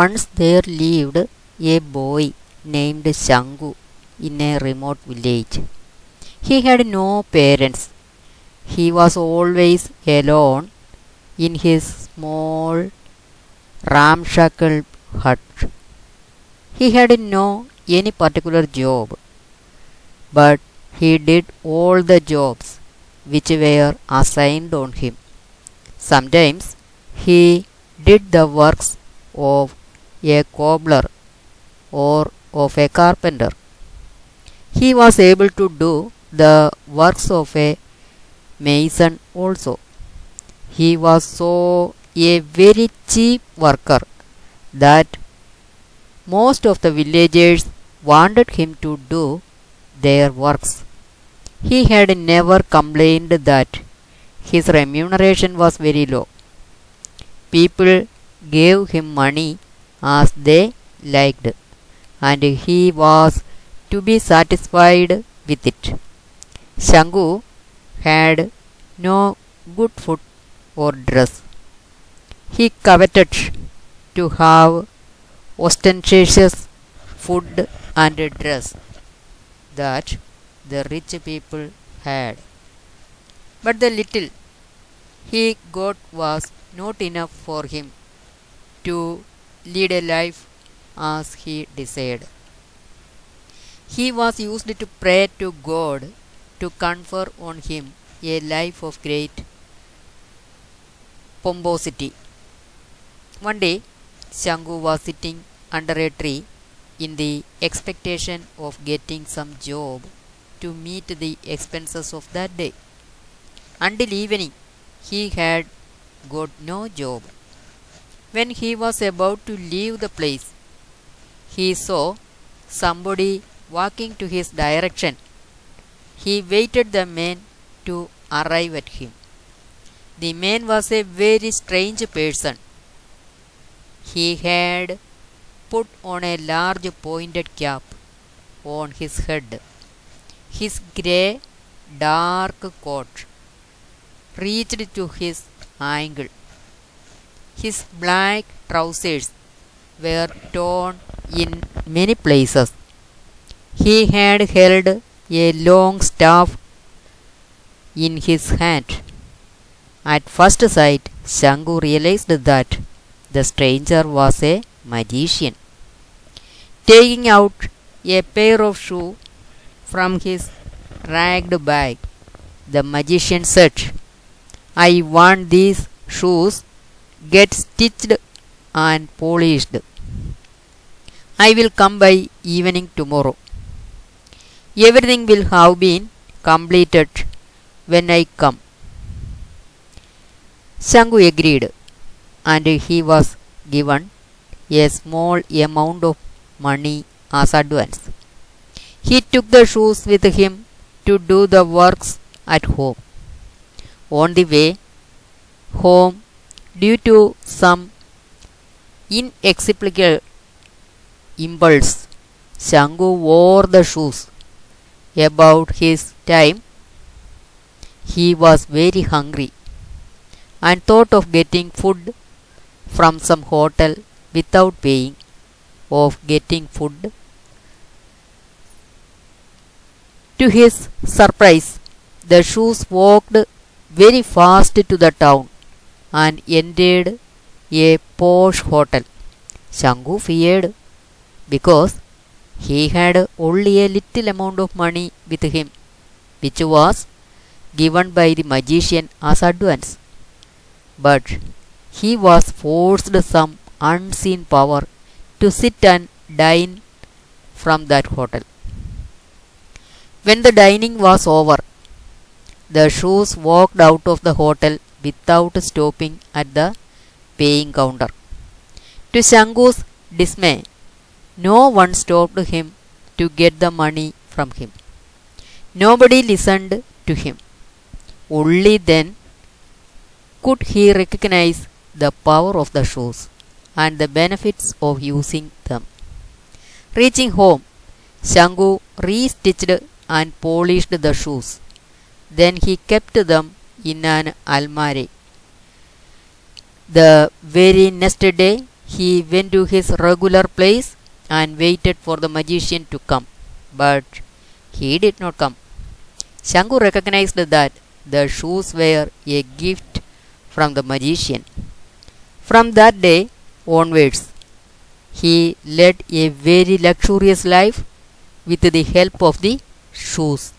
Once there lived a boy named Shangu in a remote village. He had no parents. He was always alone in his small ramshackle hut. He had no any particular job, but he did all the jobs which were assigned on him. Sometimes he did the works of a cobbler or of a carpenter. He was able to do the works of a mason also. He was so a very cheap worker that most of the villagers wanted him to do their works. He had never complained that his remuneration was very low. People gave him money as they liked, and he was to be satisfied with it. Shangu had no good food or dress. He coveted to have ostentatious food and dress that the rich people had. But the little he got was not enough for him to lead a life as he desired. He was used to pray to God to confer on him a life of great pomposity. One day, Shangu was sitting under a tree in the expectation of getting some job to meet the expenses of that day. Until evening, he had got no job. When he was about to leave the place, he saw somebody walking to his direction. He waited the man to arrive at him. The man was a very strange person. He had put on a large pointed cap on his head. His grey, dark coat reached to his ankle. His black trousers were torn in many places. He had held a long staff in his hand. At first sight, Shangu realized that the stranger was a magician. Taking out a pair of shoes from his ragged bag, the magician said, I want these shoes get stitched and polished. I will come by evening tomorrow. Everything will have been completed when I come. Shangu agreed, and he was given a small amount of money as advance. He took the shoes with him to do the works at home. On the way home, due to some inexplicable impulse, Shangu wore the shoes. About his time, he was very hungry and thought of getting food from some hotel without paying, of getting food. To his surprise, the shoes walked very fast to the town and entered a posh hotel. Shangu feared because he had only a little amount of money with him, which was given by the magician as advance. But he was forced some unseen power to sit and dine from that hotel. When the dining was over, the shoes walked out of the hotel without stopping at the paying counter. To Shangu's dismay, no one stopped him to get the money from him. Nobody listened to him. Only then could he recognize the power of the shoes and the benefits of using them. Reaching home, Shangu restitched and polished the shoes. Then he kept them in an. The very next day he went to his regular place and waited for the magician to come. But he did not come. Shangu recognized that the shoes were a gift from the magician. From that day onwards, he led a very luxurious life with the help of the shoes.